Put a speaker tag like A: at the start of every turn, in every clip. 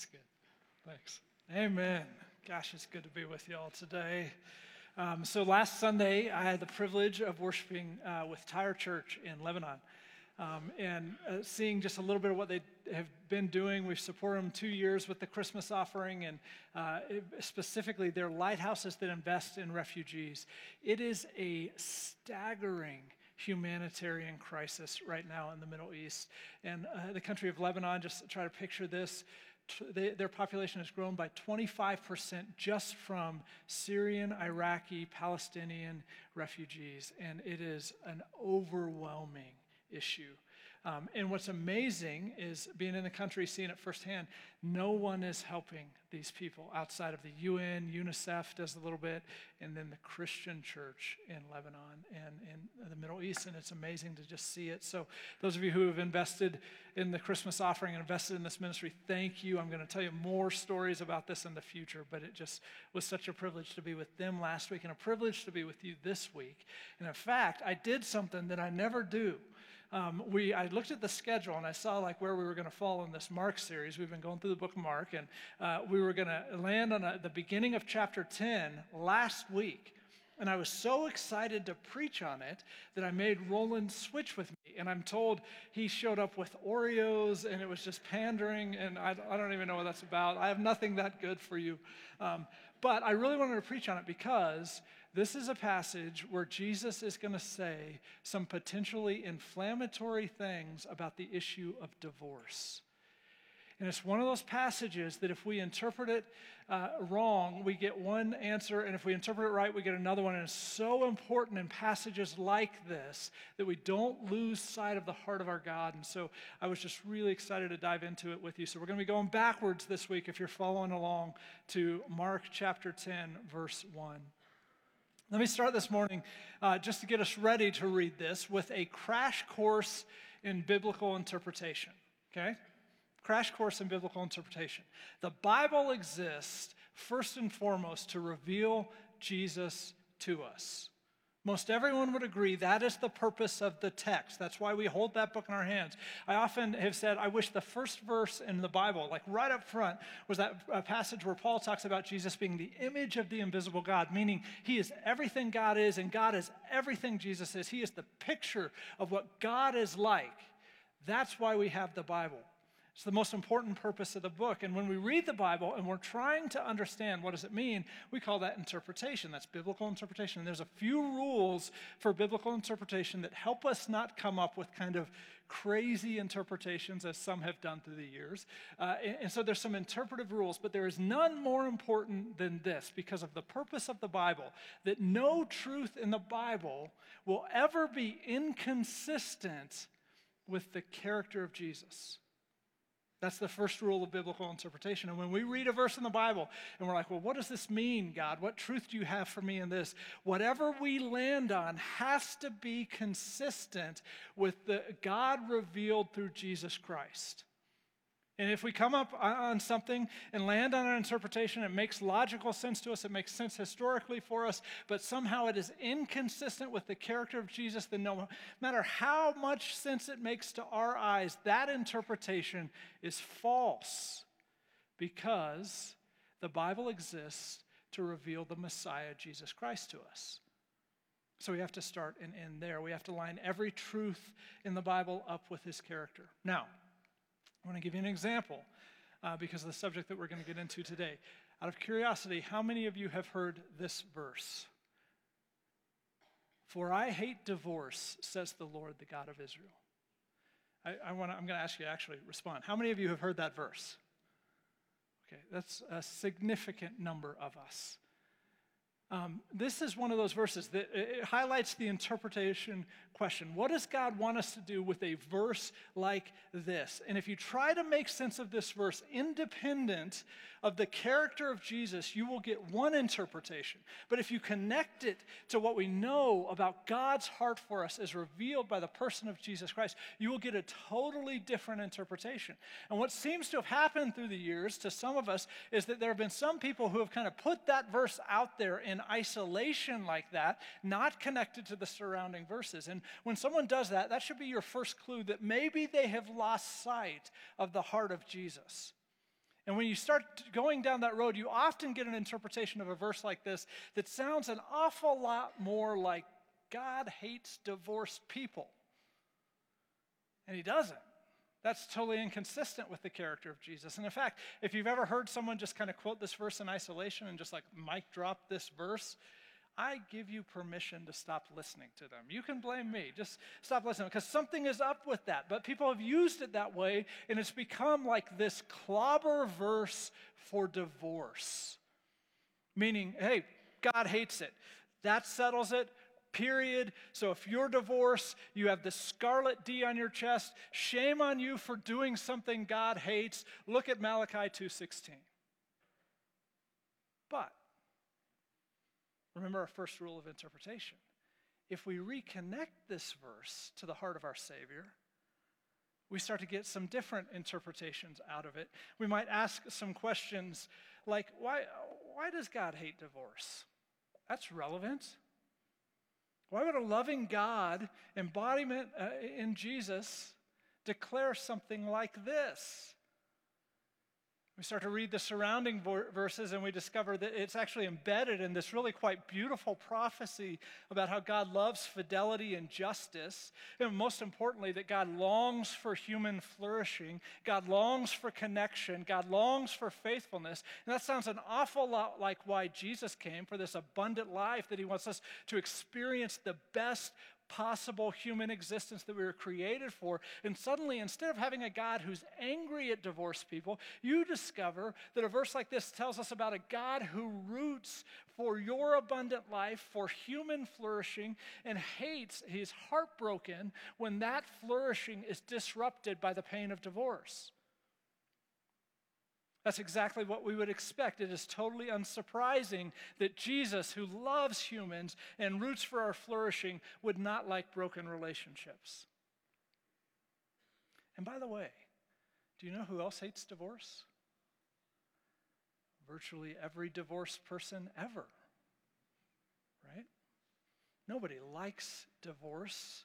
A: That's good. Thanks. Amen. Gosh, it's good to be with y'all today. Um, so last Sunday, I had the privilege of worshiping uh, with Tyre Church in Lebanon. Um, and uh, seeing just a little bit of what they have been doing. We've supported them two years with the Christmas offering and uh, specifically their lighthouses that invest in refugees. It is a staggering humanitarian crisis right now in the Middle East. And uh, the country of Lebanon, just try to picture this. They, their population has grown by 25% just from Syrian, Iraqi, Palestinian refugees. And it is an overwhelming issue. Um, and what's amazing is being in the country, seeing it firsthand, no one is helping these people outside of the UN, UNICEF does a little bit, and then the Christian church in Lebanon and in the Middle East. And it's amazing to just see it. So, those of you who have invested in the Christmas offering and invested in this ministry, thank you. I'm going to tell you more stories about this in the future, but it just was such a privilege to be with them last week and a privilege to be with you this week. And in fact, I did something that I never do um, we, I looked at the schedule and I saw like where we were going to fall in this Mark series. We've been going through the book of Mark, and uh, we were going to land on a, the beginning of chapter 10 last week. And I was so excited to preach on it that I made Roland switch with me. And I'm told he showed up with Oreos and it was just pandering. And I, I don't even know what that's about. I have nothing that good for you. Um, but I really wanted to preach on it because this is a passage where Jesus is going to say some potentially inflammatory things about the issue of divorce. And it's one of those passages that if we interpret it uh, wrong, we get one answer, and if we interpret it right, we get another one. And it's so important in passages like this that we don't lose sight of the heart of our God. And so I was just really excited to dive into it with you. So we're going to be going backwards this week if you're following along to Mark chapter 10, verse 1. Let me start this morning uh, just to get us ready to read this with a crash course in biblical interpretation. Okay? Crash course in biblical interpretation. The Bible exists first and foremost to reveal Jesus to us. Most everyone would agree that is the purpose of the text. That's why we hold that book in our hands. I often have said, I wish the first verse in the Bible, like right up front, was that uh, passage where Paul talks about Jesus being the image of the invisible God, meaning he is everything God is and God is everything Jesus is. He is the picture of what God is like. That's why we have the Bible. It's the most important purpose of the book. And when we read the Bible and we're trying to understand what does it mean, we call that interpretation. That's biblical interpretation. And there's a few rules for biblical interpretation that help us not come up with kind of crazy interpretations as some have done through the years. Uh, and, and so there's some interpretive rules, but there is none more important than this because of the purpose of the Bible, that no truth in the Bible will ever be inconsistent with the character of Jesus. That's the first rule of biblical interpretation. And when we read a verse in the Bible and we're like, well, what does this mean, God? What truth do you have for me in this? Whatever we land on has to be consistent with the God revealed through Jesus Christ. And if we come up on something and land on an interpretation, it makes logical sense to us, it makes sense historically for us, but somehow it is inconsistent with the character of Jesus, then no matter how much sense it makes to our eyes, that interpretation is false because the Bible exists to reveal the Messiah, Jesus Christ, to us. So we have to start and end there. We have to line every truth in the Bible up with his character. Now, I want to give you an example uh, because of the subject that we're going to get into today. Out of curiosity, how many of you have heard this verse? For I hate divorce, says the Lord, the God of Israel. I, I wanna, I'm going to ask you to actually respond. How many of you have heard that verse? Okay, that's a significant number of us. Um, this is one of those verses that it highlights the interpretation question. What does God want us to do with a verse like this? And if you try to make sense of this verse independent of the character of Jesus, you will get one interpretation. But if you connect it to what we know about God's heart for us as revealed by the person of Jesus Christ, you will get a totally different interpretation. And what seems to have happened through the years to some of us is that there have been some people who have kind of put that verse out there in isolation like that, not connected to the surrounding verses. And when someone does that, that should be your first clue that maybe they have lost sight of the heart of Jesus. And when you start going down that road, you often get an interpretation of a verse like this that sounds an awful lot more like God hates divorced people. And he doesn't. That's totally inconsistent with the character of Jesus. And in fact, if you've ever heard someone just kind of quote this verse in isolation and just like mic drop this verse, I give you permission to stop listening to them. You can blame me. Just stop listening because something is up with that. But people have used it that way, and it's become like this clobber verse for divorce. Meaning, hey, God hates it. That settles it period. So if you're divorced, you have the scarlet D on your chest. Shame on you for doing something God hates. Look at Malachi 2:16. But remember our first rule of interpretation. If we reconnect this verse to the heart of our Savior, we start to get some different interpretations out of it. We might ask some questions like, why, why does God hate divorce? That's relevant. Why would a loving God, embodiment uh, in Jesus, declare something like this? We start to read the surrounding verses and we discover that it's actually embedded in this really quite beautiful prophecy about how God loves fidelity and justice. And most importantly, that God longs for human flourishing. God longs for connection. God longs for faithfulness. And that sounds an awful lot like why Jesus came for this abundant life, that he wants us to experience the best possible human existence that we were created for. And suddenly, instead of having a God who's angry at divorced people, you discover that a verse like this tells us about a God who roots for your abundant life, for human flourishing, and hates, he's heartbroken when that flourishing is disrupted by the pain of divorce. That's exactly what we would expect. It is totally unsurprising that Jesus, who loves humans and roots for our flourishing, would not like broken relationships. And by the way, do you know who else hates divorce? Virtually every divorced person ever, right? Nobody likes divorce.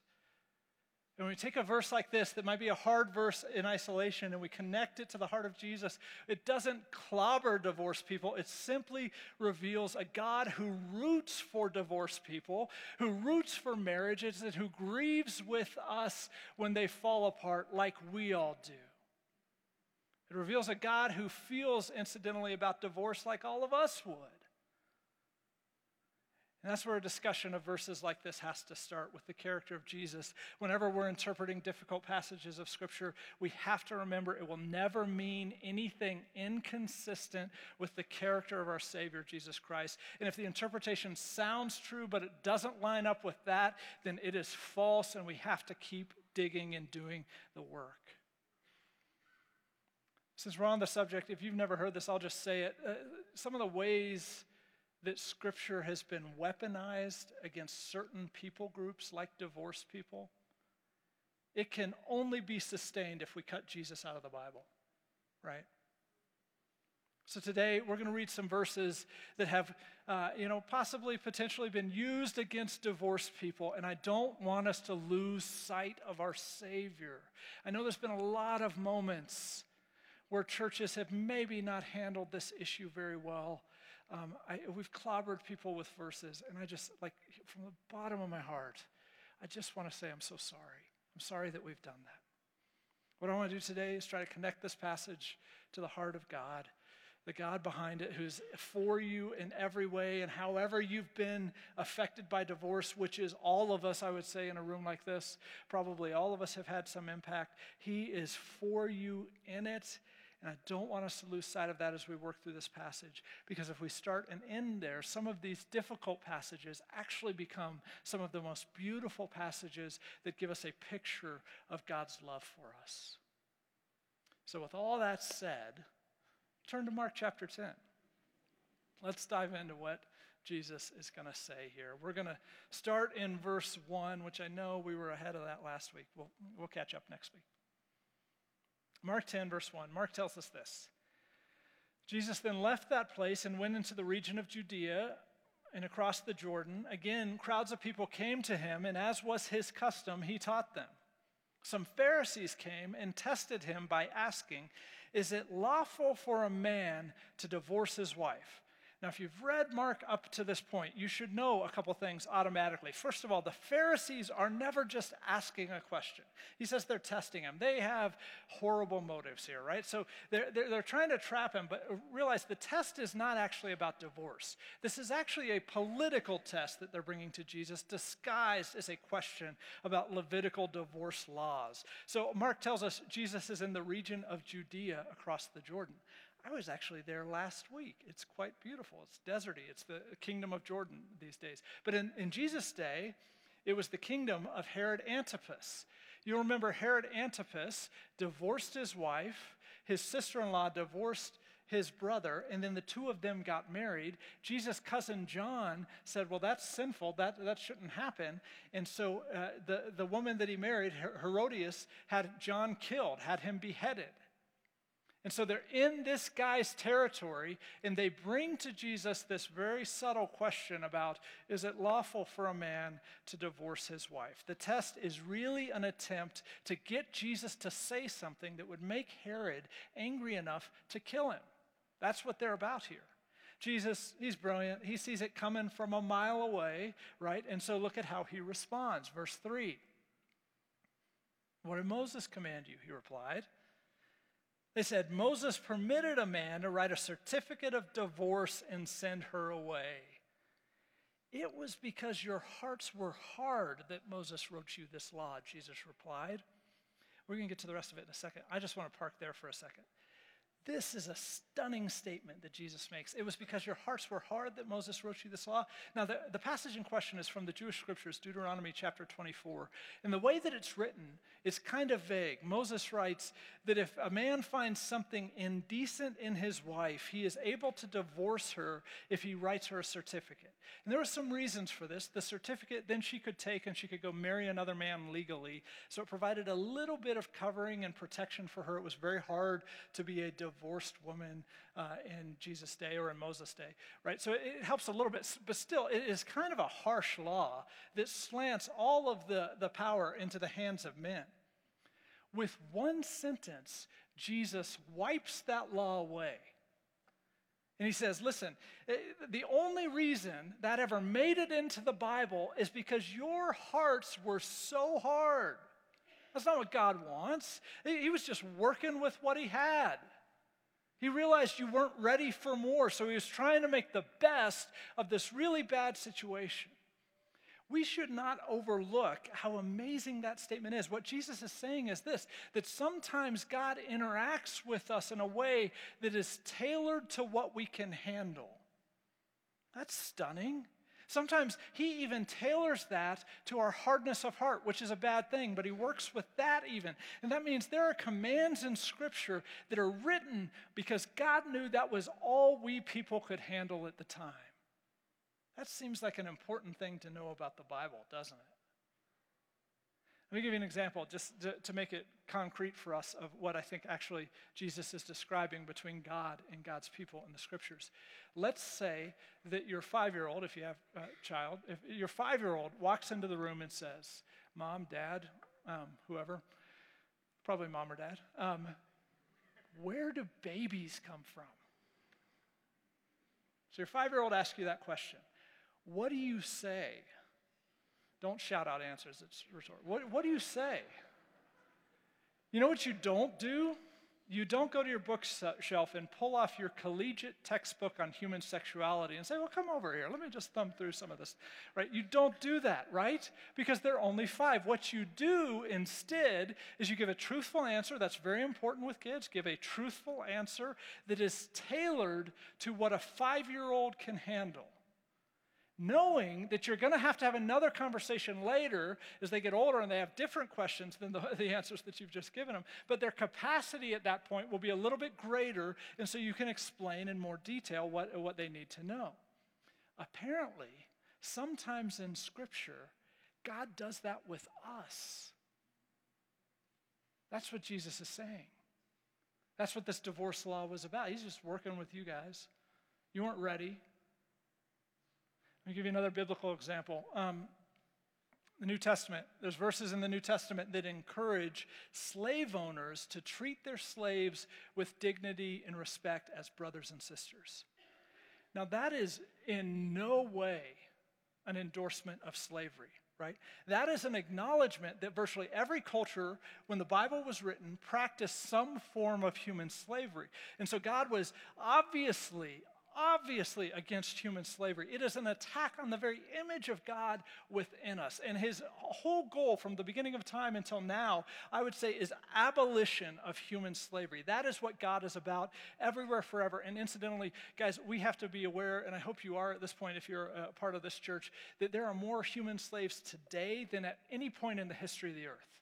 A: And when we take a verse like this that might be a hard verse in isolation and we connect it to the heart of Jesus, it doesn't clobber divorced people. It simply reveals a God who roots for divorced people, who roots for marriages, and who grieves with us when they fall apart like we all do. It reveals a God who feels incidentally about divorce like all of us would. And that's where a discussion of verses like this has to start with the character of Jesus. Whenever we're interpreting difficult passages of Scripture, we have to remember it will never mean anything inconsistent with the character of our Savior, Jesus Christ. And if the interpretation sounds true, but it doesn't line up with that, then it is false, and we have to keep digging and doing the work. Since we're on the subject, if you've never heard this, I'll just say it. Uh, some of the ways that Scripture has been weaponized against certain people groups like divorced people, it can only be sustained if we cut Jesus out of the Bible, right? So today we're going to read some verses that have, uh, you know, possibly potentially been used against divorced people, and I don't want us to lose sight of our Savior. I know there's been a lot of moments where churches have maybe not handled this issue very well. Um, I, we've clobbered people with verses, and I just, like, from the bottom of my heart, I just want to say I'm so sorry. I'm sorry that we've done that. What I want to do today is try to connect this passage to the heart of God, the God behind it who's for you in every way, and however you've been affected by divorce, which is all of us, I would say, in a room like this, probably all of us have had some impact. He is for you in it, and I don't want us to lose sight of that as we work through this passage, because if we start and end there, some of these difficult passages actually become some of the most beautiful passages that give us a picture of God's love for us. So, with all that said, turn to Mark chapter 10. Let's dive into what Jesus is going to say here. We're going to start in verse 1, which I know we were ahead of that last week. We'll, we'll catch up next week. Mark 10, verse 1. Mark tells us this Jesus then left that place and went into the region of Judea and across the Jordan. Again, crowds of people came to him, and as was his custom, he taught them. some Pharisees came and tested him by asking, Is it lawful for a man to divorce his wife? Now, if you've read Mark up to this point, you should know a couple things automatically. First of all, the Pharisees are never just asking a question. He says they're testing him. They have horrible motives here, right? So they're, they're, they're trying to trap him, but realize the test is not actually about divorce. This is actually a political test that they're bringing to Jesus, disguised as a question about Levitical divorce laws. So Mark tells us Jesus is in the region of Judea across the Jordan. I was actually there last week. It's quite beautiful. It's deserty. It's the kingdom of Jordan these days. But in, in Jesus' day, it was the kingdom of Herod Antipas. You'll remember Herod Antipas divorced his wife, his sister in law divorced his brother, and then the two of them got married. Jesus' cousin John said, Well, that's sinful. That, that shouldn't happen. And so uh, the, the woman that he married, Herodias, had John killed, had him beheaded. And so they're in this guy's territory, and they bring to Jesus this very subtle question about is it lawful for a man to divorce his wife? The test is really an attempt to get Jesus to say something that would make Herod angry enough to kill him. That's what they're about here. Jesus, he's brilliant. He sees it coming from a mile away, right? And so look at how he responds. Verse 3 What did Moses command you? He replied. They said, Moses permitted a man to write a certificate of divorce and send her away. It was because your hearts were hard that Moses wrote you this law, Jesus replied. We're going to get to the rest of it in a second. I just want to park there for a second. This is a stunning statement that Jesus makes. It was because your hearts were hard that Moses wrote you this law. Now, the, the passage in question is from the Jewish scriptures, Deuteronomy chapter 24. And the way that it's written is kind of vague. Moses writes that if a man finds something indecent in his wife, he is able to divorce her if he writes her a certificate. And there were some reasons for this. The certificate then she could take and she could go marry another man legally. So it provided a little bit of covering and protection for her. It was very hard to be a divorce divorced woman uh, in Jesus' day or in Moses' day, right? So it helps a little bit, but still, it is kind of a harsh law that slants all of the, the power into the hands of men. With one sentence, Jesus wipes that law away. And he says, listen, eh, the only reason that ever made it into the Bible is because your hearts were so hard. That's not what God wants. He was just working with what he had. He realized you weren't ready for more, so he was trying to make the best of this really bad situation. We should not overlook how amazing that statement is. What Jesus is saying is this that sometimes God interacts with us in a way that is tailored to what we can handle. That's stunning. Sometimes he even tailors that to our hardness of heart, which is a bad thing, but he works with that even. And that means there are commands in Scripture that are written because God knew that was all we people could handle at the time. That seems like an important thing to know about the Bible, doesn't it? Let me give you an example just to, to, make it concrete for us of what I think actually Jesus is describing between God and God's people in the scriptures. Let's say that your five year old, if you have a child, if your five year old walks into the room and says, Mom, Dad, um, whoever, probably mom or dad, um, where do babies come from? So your five year old asks you that question. What do you say? Don't shout out answers, it's. What, what do you say? You know what you don't do? You don't go to your bookshelf and pull off your collegiate textbook on human sexuality and say, well, come over here. Let me just thumb through some of this. Right? You don't do that, right? Because there are only five. What you do instead is you give a truthful answer. That's very important with kids. Give a truthful answer that is tailored to what a five year old can handle knowing that you're going to have to have another conversation later as they get older and they have different questions than the, the, answers that you've just given them. But their capacity at that point will be a little bit greater, and so you can explain in more detail what, what they need to know. Apparently, sometimes in Scripture, God does that with us. That's what Jesus is saying. That's what this divorce law was about. He's just working with you guys. You weren't ready. Let me give you another biblical example. Um, The New Testament, there's verses in the New Testament that encourage slave owners to treat their slaves with dignity and respect as brothers and sisters. Now, that is in no way an endorsement of slavery, right? That is an acknowledgement that virtually every culture, when the Bible was written, practiced some form of human slavery. And so God was obviously, obviously against human slavery. It is an attack on the very image of God within us. And his whole goal from the beginning of time until now, I would say, is abolition of human slavery. That is what God is about everywhere, forever. And incidentally, guys, we have to be aware, and I hope you are at this point if you're a part of this church, that there are more human slaves today than at any point in the history of the earth.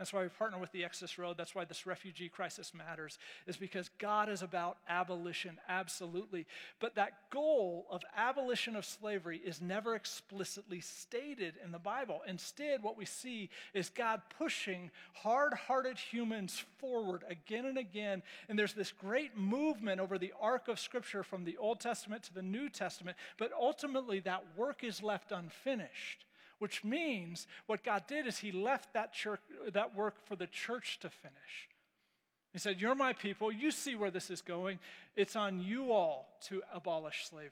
A: That's why we partner with the Exodus Road. That's why this refugee crisis matters, is because God is about abolition, absolutely. But that goal of abolition of slavery is never explicitly stated in the Bible. Instead, what we see is God pushing hard hearted humans forward again and again. And there's this great movement over the arc of Scripture from the Old Testament to the New Testament. But ultimately, that work is left unfinished which means what God did is He left that, church, that work for the church to finish. He said, You're my people. You see where this is going. It's on you all to abolish slavery.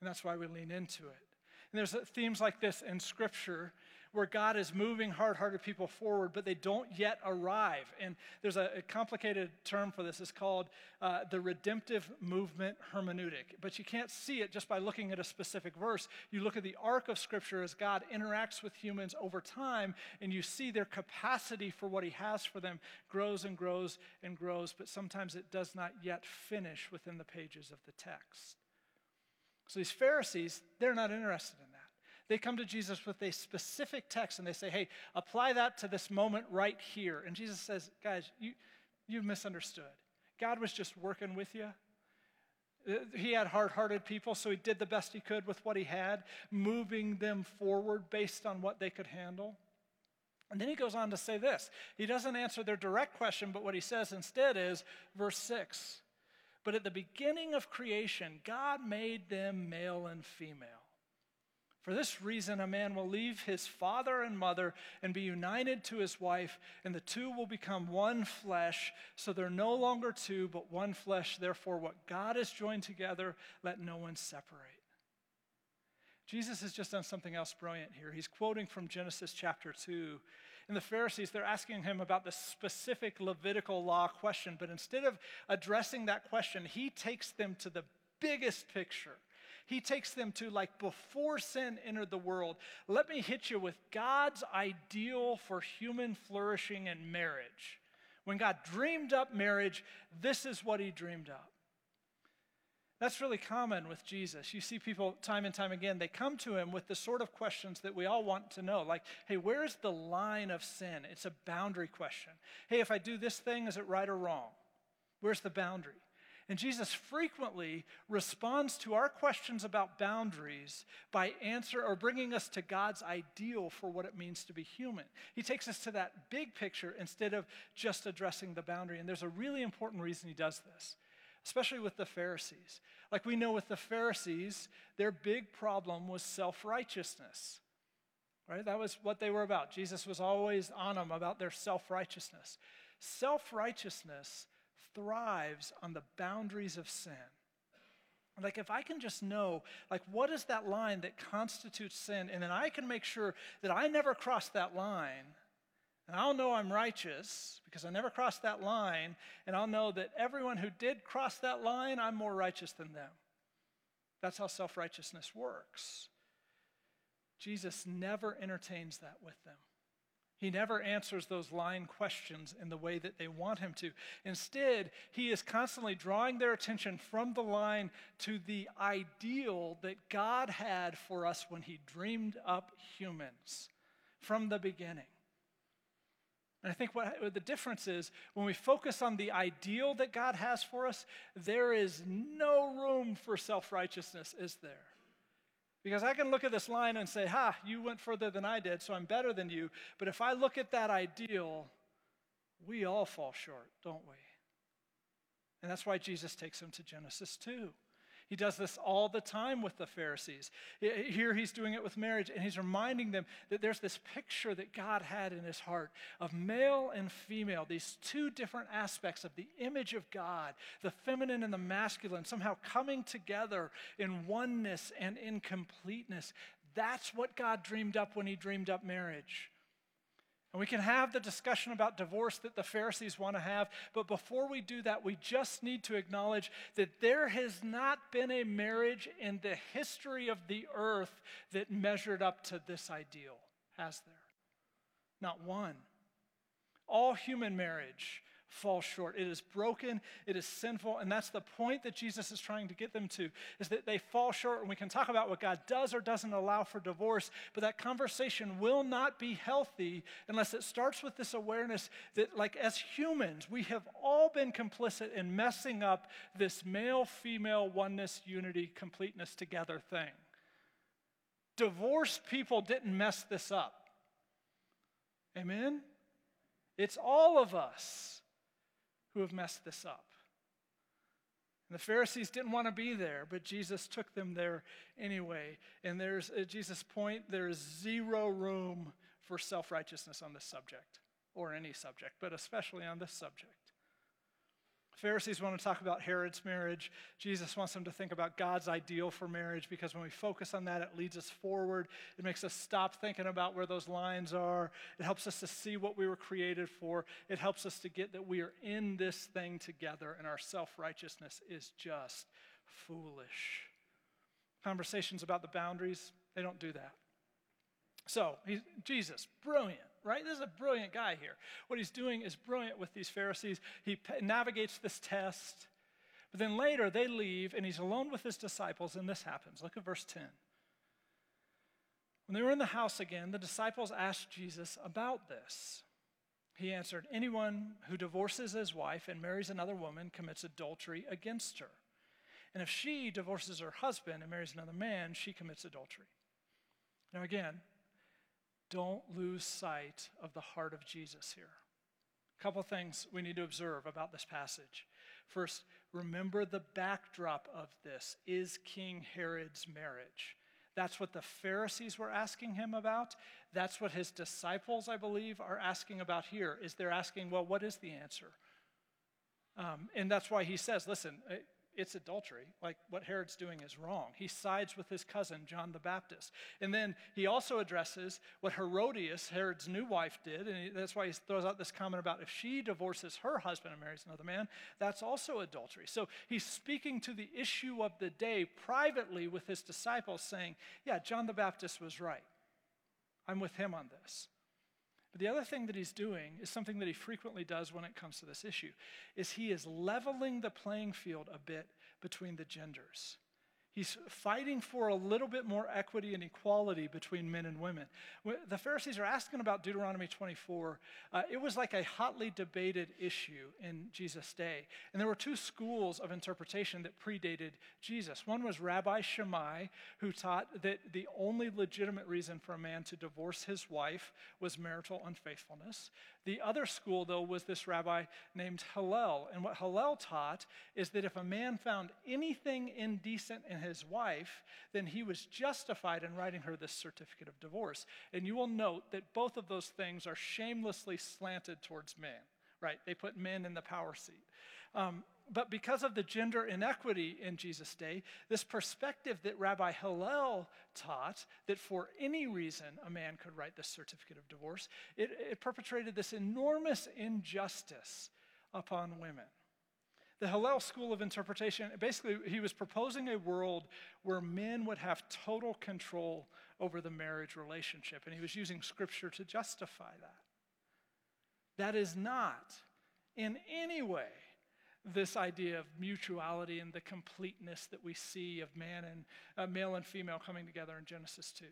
A: And that's why we lean into it. And there's themes like this in Scripture where God is moving hard hearted people forward, but they don't yet arrive. And there's a, a complicated term for this. It's called uh, the redemptive movement hermeneutic. But you can't see it just by looking at a specific verse. You look at the arc of Scripture as God interacts with humans over time, and you see their capacity for what He has for them grows and grows and grows, but sometimes it does not yet finish within the pages of the text. So these Pharisees, they're not interested in that. They come to Jesus with a specific text and they say, hey, apply that to this moment right here. And Jesus says, guys, you, you've misunderstood. God was just working with you. Uh, he had hard hearted people, so he did the best he could with what he had, moving them forward based on what they could handle. And then he goes on to say this. He doesn't answer their direct question, but what he says instead is verse 6 But at the beginning of creation, God made them male and female. For this reason, a man will leave his father and mother and be united to his wife, and the two will become one flesh. So they're no longer two, but one flesh. Therefore, what God has joined together, let no one separate. Jesus has just done something else brilliant here. He's quoting from Genesis chapter 2. And the Pharisees, they're asking him about the specific Levitical law question, but instead of addressing that question, he takes them to the biggest picture he takes them to like before sin entered the world. Let me hit you with God's ideal for human flourishing and marriage. When God dreamed up marriage, this is what he dreamed up. That's really common with Jesus. You see people time and time again, they come to him with the sort of questions that we all want to know. Like, hey, where's the line of sin? It's a boundary question. Hey, if I do this thing, is it right or wrong? Where's the boundary? And Jesus frequently responds to our questions about boundaries by answer or bringing us to God's ideal for what it means to be human. He takes us to that big picture instead of just addressing the boundary. And there's a really important reason he does this, especially with the Pharisees. Like we know with the Pharisees, their big problem was self righteousness. Right? That was what they were about. Jesus was always on them about their self righteousness. Self righteousness thrives on the boundaries of sin. Like, if I can just know, like, what is that line that constitutes sin, and then I can make sure that I never cross that line, and I'll know I'm righteous because I never crossed that line, and I'll know that everyone who did cross that line, I'm more righteous than them. That's how self righteousness works. Jesus never entertains that with them. He never answers those line questions in the way that they want him to. Instead, he is constantly drawing their attention from the line to the ideal that God had for us when he dreamed up humans from the beginning. And I think what, the difference is when we focus on the ideal that God has for us, there is no room for self righteousness, is there? Because I can look at this line and say, ha, you went further than I did, so I'm better than you. But if I look at that ideal, we all fall short, don't we? And that's why Jesus takes them to Genesis 2. He does this all the time with the Pharisees. Here he's doing it with marriage, and he's reminding them that there's this picture that God had in his heart of male and female, these two different aspects of the image of God, the feminine and the masculine, somehow coming together in oneness and in completeness. That's what God dreamed up when he dreamed up marriage. And we can have the discussion about divorce that the Pharisees want to have, but before we do that, we just need to acknowledge that there has not been a marriage in the history of the earth that measured up to this ideal, has there? Not one. All human marriage fall short. It is broken, it is sinful, and that's the point that Jesus is trying to get them to is that they fall short and we can talk about what God does or doesn't allow for divorce, but that conversation will not be healthy unless it starts with this awareness that like as humans, we have all been complicit in messing up this male female oneness, unity, completeness together thing. Divorced people didn't mess this up. Amen? It's all of us who have messed this up. And the Pharisees didn't want to be there, but Jesus took them there anyway. And there's, at Jesus' point, there is zero room for self righteousness on this subject, or any subject, but especially on this subject. Pharisees want to talk about Herod's marriage. Jesus wants them to think about God's ideal for marriage because when we focus on that, it leads us forward. It makes us stop thinking about where those lines are. It helps us to see what we were created for. It helps us to get that we are in this thing together and our self righteousness is just foolish. Conversations about the boundaries, they don't do that. So, Jesus, brilliant right? This is a brilliant guy here. What he's doing is brilliant with these Pharisees. He navigates this test. But then later they leave and he's alone with his disciples, and this happens. Look at verse 10. When they were in the house again, the disciples asked Jesus about this. He answered, Anyone who divorces his wife and marries another woman commits adultery against her. And if she divorces her husband and marries another man, she commits adultery. Now, again, don't lose sight of the heart of Jesus here. A couple things we need to observe about this passage. First, remember the backdrop of this is King Herod's marriage. That's what the Pharisees were asking him about. That's what his disciples, I believe, are asking about here. Is they're asking, well, what is the answer? Um, and that's why he says, listen, it's adultery. Like what Herod's doing is wrong. He sides with his cousin, John the Baptist. And then he also addresses what Herodias, Herod's new wife, did. And that's why he throws out this comment about if she divorces her husband and marries another man, that's also adultery. So he's speaking to the issue of the day privately with his disciples, saying, Yeah, John the Baptist was right. I'm with him on this. But the other thing that he's doing is something that he frequently does when it comes to this issue is he is leveling the playing field a bit between the genders. He's fighting for a little bit more equity and equality between men and women. The Pharisees are asking about Deuteronomy 24. Uh, it was like a hotly debated issue in Jesus' day. And there were two schools of interpretation that predated Jesus. One was Rabbi Shammai, who taught that the only legitimate reason for a man to divorce his wife was marital unfaithfulness. The other school, though, was this rabbi named Hillel. And what Hillel taught is that if a man found anything indecent in his wife, then he was justified in writing her this certificate of divorce. And you will note that both of those things are shamelessly slanted towards men, right? They put men in the power seat. Um, but because of the gender inequity in Jesus' day, this perspective that Rabbi Hillel taught, that for any reason a man could write this certificate of divorce, it, it perpetrated this enormous injustice upon women. The Hillel school of interpretation, basically, he was proposing a world where men would have total control over the marriage relationship, and he was using scripture to justify that. That is not in any way this idea of mutuality and the completeness that we see of man and uh, male and female coming together in Genesis 2.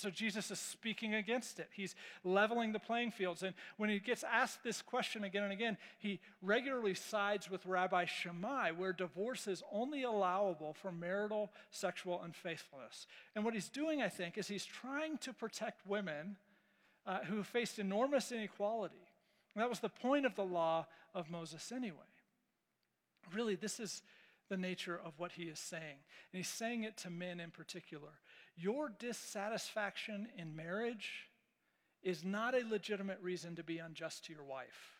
A: So Jesus is speaking against it. He's leveling the playing fields. And when he gets asked this question again and again, he regularly sides with Rabbi Shammai, where divorce is only allowable for marital sexual unfaithfulness. And what he's doing, I think, is he's trying to protect women uh, who faced enormous inequality. And that was the point of the law of Moses anyway really, this is, the nature of what he is saying. And he's saying it to men in particular. Your dissatisfaction in marriage is not a legitimate reason to be unjust to your wife.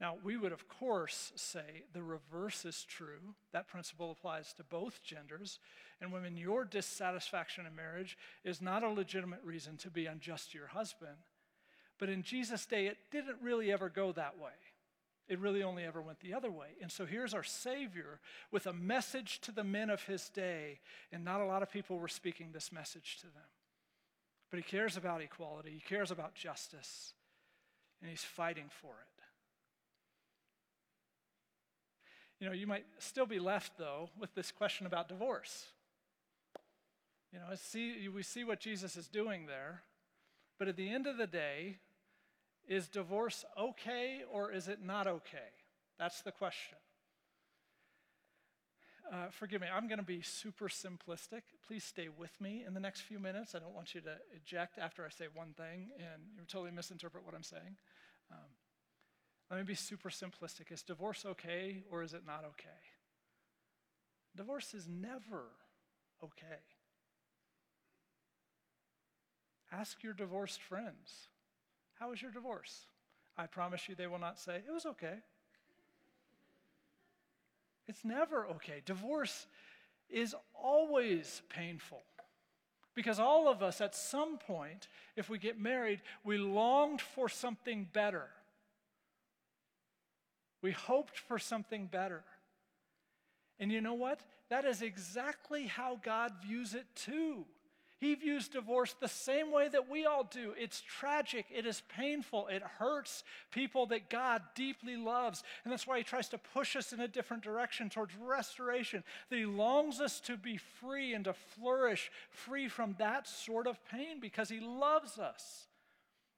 A: Now, we would, of course, say the reverse is true. That principle applies to both genders. And women, your dissatisfaction in marriage is not a legitimate reason to be unjust to your husband. But in Jesus' day, it didn't really ever go that way. It really only ever went the other way. And so here's our Savior with a message to the men of his day, and not a lot of people were speaking this message to them. But he cares about equality, he cares about justice, and he's fighting for it. You know, you might still be left, though, with this question about divorce. You know, see, we see what Jesus is doing there, but at the end of the day, is divorce okay or is it not okay? That's the question. Uh, forgive me, I'm going to be super simplistic. Please stay with me in the next few minutes. I don't want you to eject after I say one thing and you totally misinterpret what I'm saying. Um, let me be super simplistic. Is divorce okay or is it not okay? Divorce is never okay. Ask your divorced friends, How was your divorce? I promise you they will not say, It was okay. It's never okay. Divorce is always painful. Because all of us, at some point, if we get married, we longed for something better. We hoped for something better. And you know what? That is exactly how God views it too. He views divorce the same way that we all do. It's tragic, it is painful, it hurts people that God deeply loves. And that's why He tries to push us in a different direction towards restoration, that He longs us to be free and to flourish, free from that sort of pain because He loves us.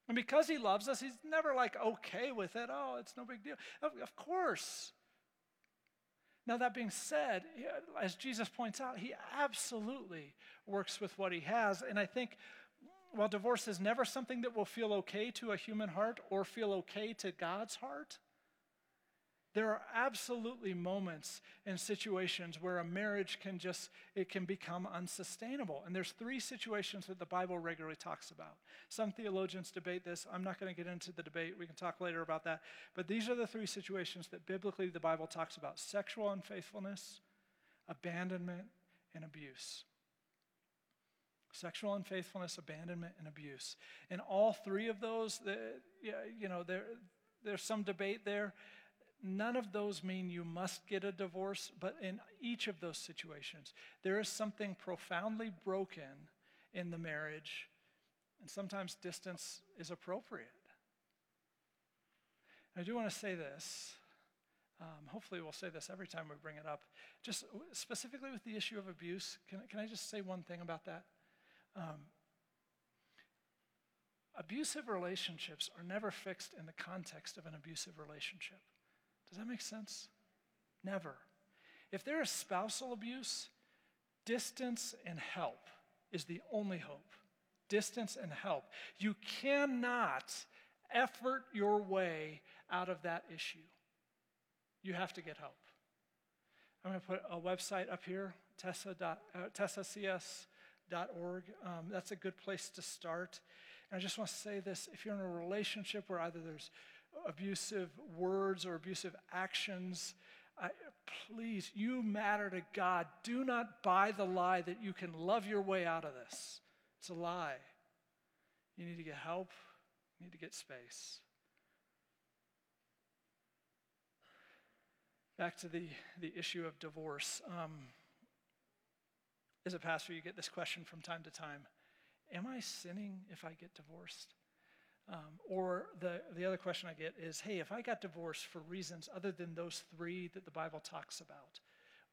A: And because He loves us, He's never like okay with it. Oh, it's no big deal. Of course. Now, that being said, as Jesus points out, he absolutely works with what he has. And I think while divorce is never something that will feel okay to a human heart or feel okay to God's heart, there are absolutely moments and situations where a marriage can just it can become unsustainable. And there's three situations that the Bible regularly talks about. Some theologians debate this. I'm not going to get into the debate. We can talk later about that. But these are the three situations that biblically the Bible talks about: sexual unfaithfulness, abandonment, and abuse. Sexual unfaithfulness, abandonment, and abuse. And all three of those, you know, there, there's some debate there none of those mean you must get a divorce, but in each of those situations, there is something profoundly broken in the marriage, and sometimes distance is appropriate. I do want to say this. Um, hopefully, we'll say this every time we bring it up. Just specifically with the issue of abuse, can, can I just say one thing about that? Um, abusive relationships are never fixed in the context of an abusive relationship. Does that make sense? Never. If there is spousal abuse, distance and help is the only hope. Distance and help. You cannot effort your way out of that issue. You have to get help. I'm going to put a website up here, tessa, uh, tessacs.org. Um, that's a good place to start. And I just want to say this if you're in a relationship where either there's abusive words or abusive actions. I, please, you matter to God. Do not buy the lie that you can love your way out of this. It's a lie. You need to get help, you need to get space. Back to the, the issue of divorce. Um, as a pastor, you get this question from time to time Am I sinning if I get divorced? Um, or the, the other question I get is hey, if I got divorced for reasons other than those three that the Bible talks about,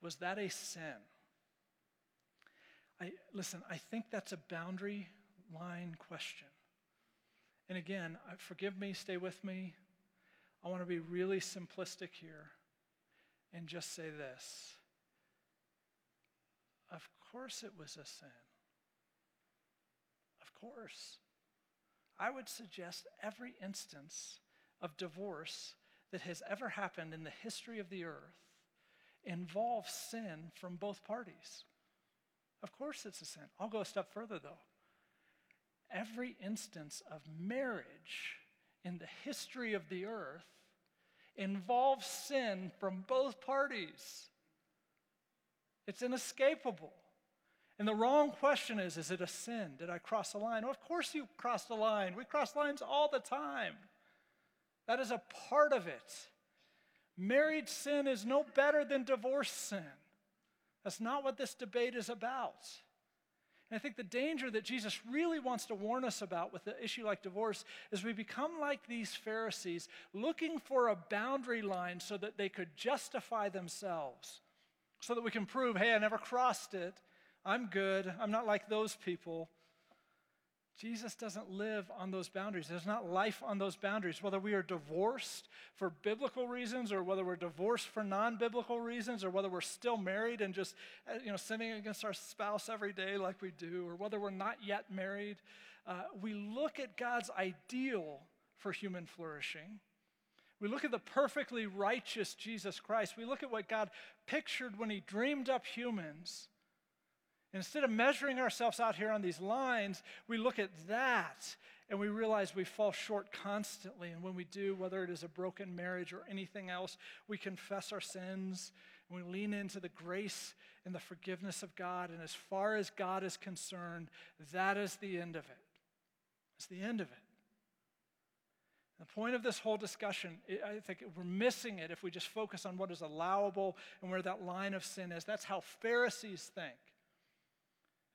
A: was that a sin? I, listen, I think that's a boundary line question. And again, forgive me, stay with me. I want to be really simplistic here and just say this. Of course, it was a sin. Of course. I would suggest every instance of divorce that has ever happened in the history of the earth involves sin from both parties. Of course, it's a sin. I'll go a step further, though. Every instance of marriage in the history of the earth involves sin from both parties. It's inescapable. And the wrong question is is it a sin? Did I cross a line? Of course you crossed a line. We cross lines all the time. That is a part of it. Married sin is no better than divorce sin. That's not what this debate is about. And I think the danger that Jesus really wants to warn us about with the issue like divorce is we become like these Pharisees, looking for a boundary line so that they could justify themselves, so that we can prove, hey, I never crossed it. I'm good. I'm not like those people. Jesus doesn't live on those boundaries. There's not life on those boundaries. Whether we are divorced for biblical reasons or whether we're divorced for non biblical reasons or whether we're still married and just uh, you know, sinning against our spouse every day like we do or whether we're not yet married, uh, we look at God's ideal for human flourishing. We look at the perfectly righteous Jesus Christ. We look at what God pictured when He dreamed up humans instead of measuring ourselves out here on these lines, we look at that and we realize we fall short constantly. And when we do, whether it is a broken marriage or anything else, we confess our sins and we lean into the grace and the forgiveness of God. And as far as God is concerned, that is the end of it. It's the end of it. The point of this whole discussion, I think we're missing it if we just focus on what is allowable and where that line of sin is. That's how Pharisees think.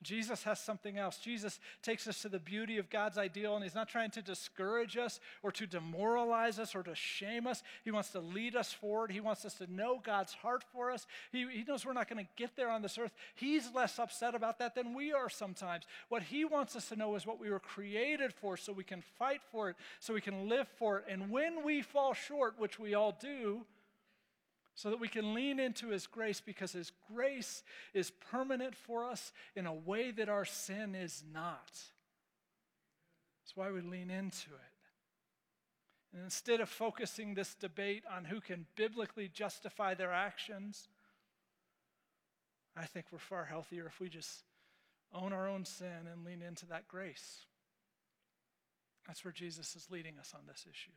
A: Jesus has something else. Jesus takes us to the beauty of God's ideal, and He's not trying to discourage us or to demoralize us or to shame us. He wants to lead us forward. He wants us to know God's heart for us. He, he knows we're not going to get there on this earth. He's less upset about that than we are sometimes. What He wants us to know is what we were created for so we can fight for it, so we can live for it. And when we fall short, which we all do, so that we can lean into His grace because His grace is permanent for us in a way that our sin is not. That's why we lean into it. And instead of focusing this debate on who can biblically justify their actions, I think we're far healthier if we just own our own sin and lean into that grace. That's where Jesus is leading us on this issue.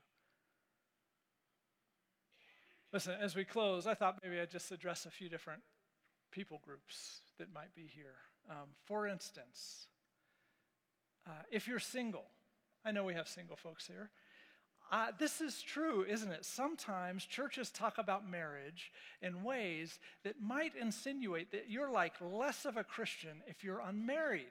A: Listen, as we close, I thought maybe I'd just address a few different people groups that might be here. Um, for instance, uh, if you're single, I know we have single folks here. Uh, this is true, isn't it? Sometimes churches talk about marriage in ways that might insinuate that you're like less of a Christian if you're unmarried.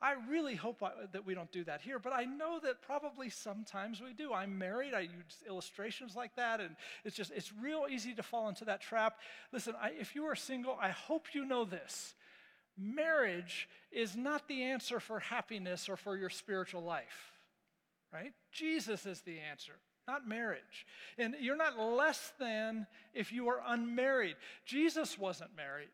A: I really hope I, that we don't do that here, but I know that probably sometimes we do. I'm married, I use illustrations like that, and it's just, it's real easy to fall into that trap. Listen, I, if you are single, I hope you know this. Marriage is not the answer for happiness or for your spiritual life, right? Jesus is the answer not marriage. And you're not less than if you are unmarried. Jesus wasn't married.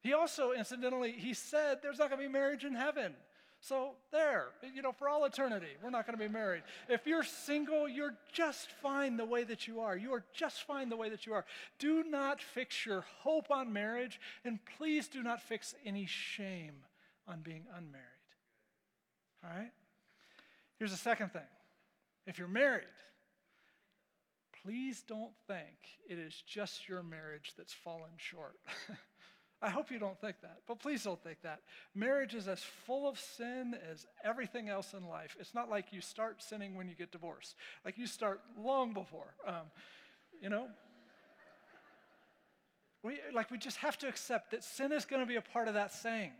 A: He also, incidentally, he said there's not going to be marriage in heaven. So, there, you know, for all eternity, we're not going to be married. If you're single, you're just fine the way that you are. You are just fine the way that you are. Do not fix your hope on marriage, and please do not fix any shame on being unmarried. All right? Here's the second thing if you're married, please don't think it is just your marriage that's fallen short. I hope you don't think that, but please don't think that. Marriage is as full of sin as everything else in life. It's not like you start sinning when you get divorced, like you start long before. Um, you know? We, like, we just have to accept that sin is going to be a part of that saying.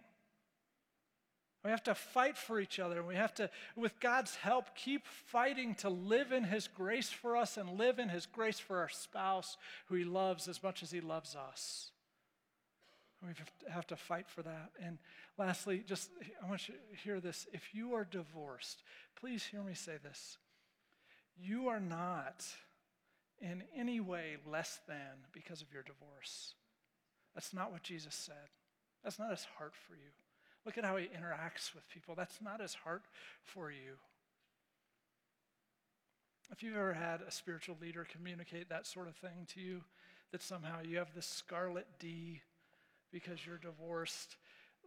A: We have to fight for each other. And we have to, with God's help, keep fighting to live in His grace for us and live in His grace for our spouse who He loves as much as He loves us. We have to fight for that. And lastly, just I want you to hear this. If you are divorced, please hear me say this. You are not in any way less than because of your divorce. That's not what Jesus said. That's not his heart for you. Look at how he interacts with people. That's not his heart for you. If you've ever had a spiritual leader communicate that sort of thing to you, that somehow you have this scarlet D because you're divorced.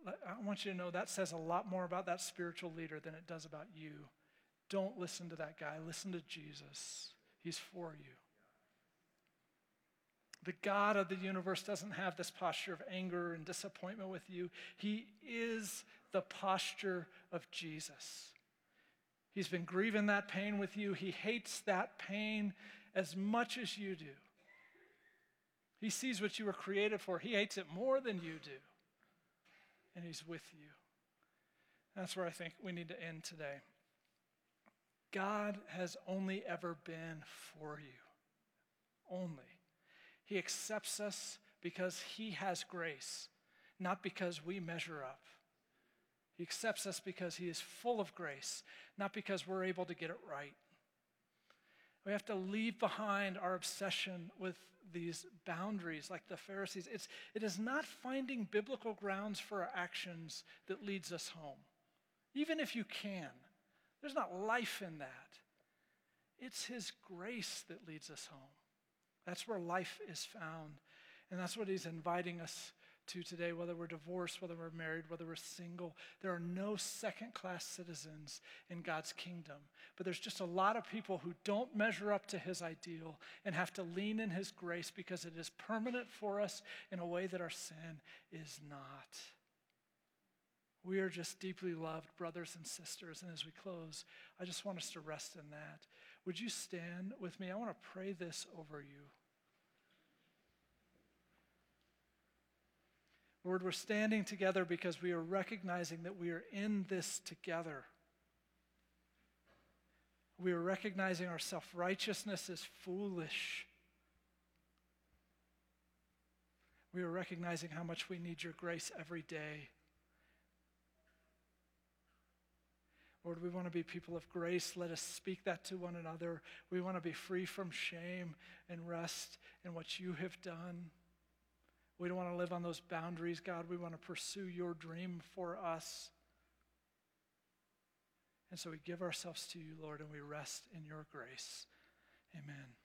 A: I want you to know that says a lot more about that spiritual leader than it does about you. Don't listen to that guy. Listen to Jesus. He's for you. The God of the universe doesn't have this posture of anger and disappointment with you. He is the posture of Jesus. He's been grieving that pain with you. He hates that pain as much as you do. He sees what you were created for. He hates it more than you do. And He's with you. That's where I think we need to end today. God has only ever been for you. Only. He accepts us because He has grace, not because we measure up. He accepts us because He is full of grace, not because we're able to get it right. We have to leave behind our obsession with these boundaries like the Pharisees. It's, it is not finding biblical grounds for our actions that leads us home, even if you can. There's not life in that. It's His grace that leads us home. That's where life is found. And that's what He's inviting us to today, whether we're divorced, whether we're married, whether we're single. There are no second class citizens in God's kingdom. But there's just a lot of people who don't measure up to his ideal and have to lean in his grace because it is permanent for us in a way that our sin is not. We are just deeply loved brothers and sisters. And as we close, I just want us to rest in that. Would you stand with me? I want to pray this over you. Lord, we're standing together because we are recognizing that we are in this together. We are recognizing our self righteousness is foolish. We are recognizing how much we need your grace every day. Lord, we want to be people of grace. Let us speak that to one another. We want to be free from shame and rest in what you have done. We don't want to live on those boundaries, God. We want to pursue your dream for us. And so we give ourselves to you, Lord, and we rest in your grace. Amen.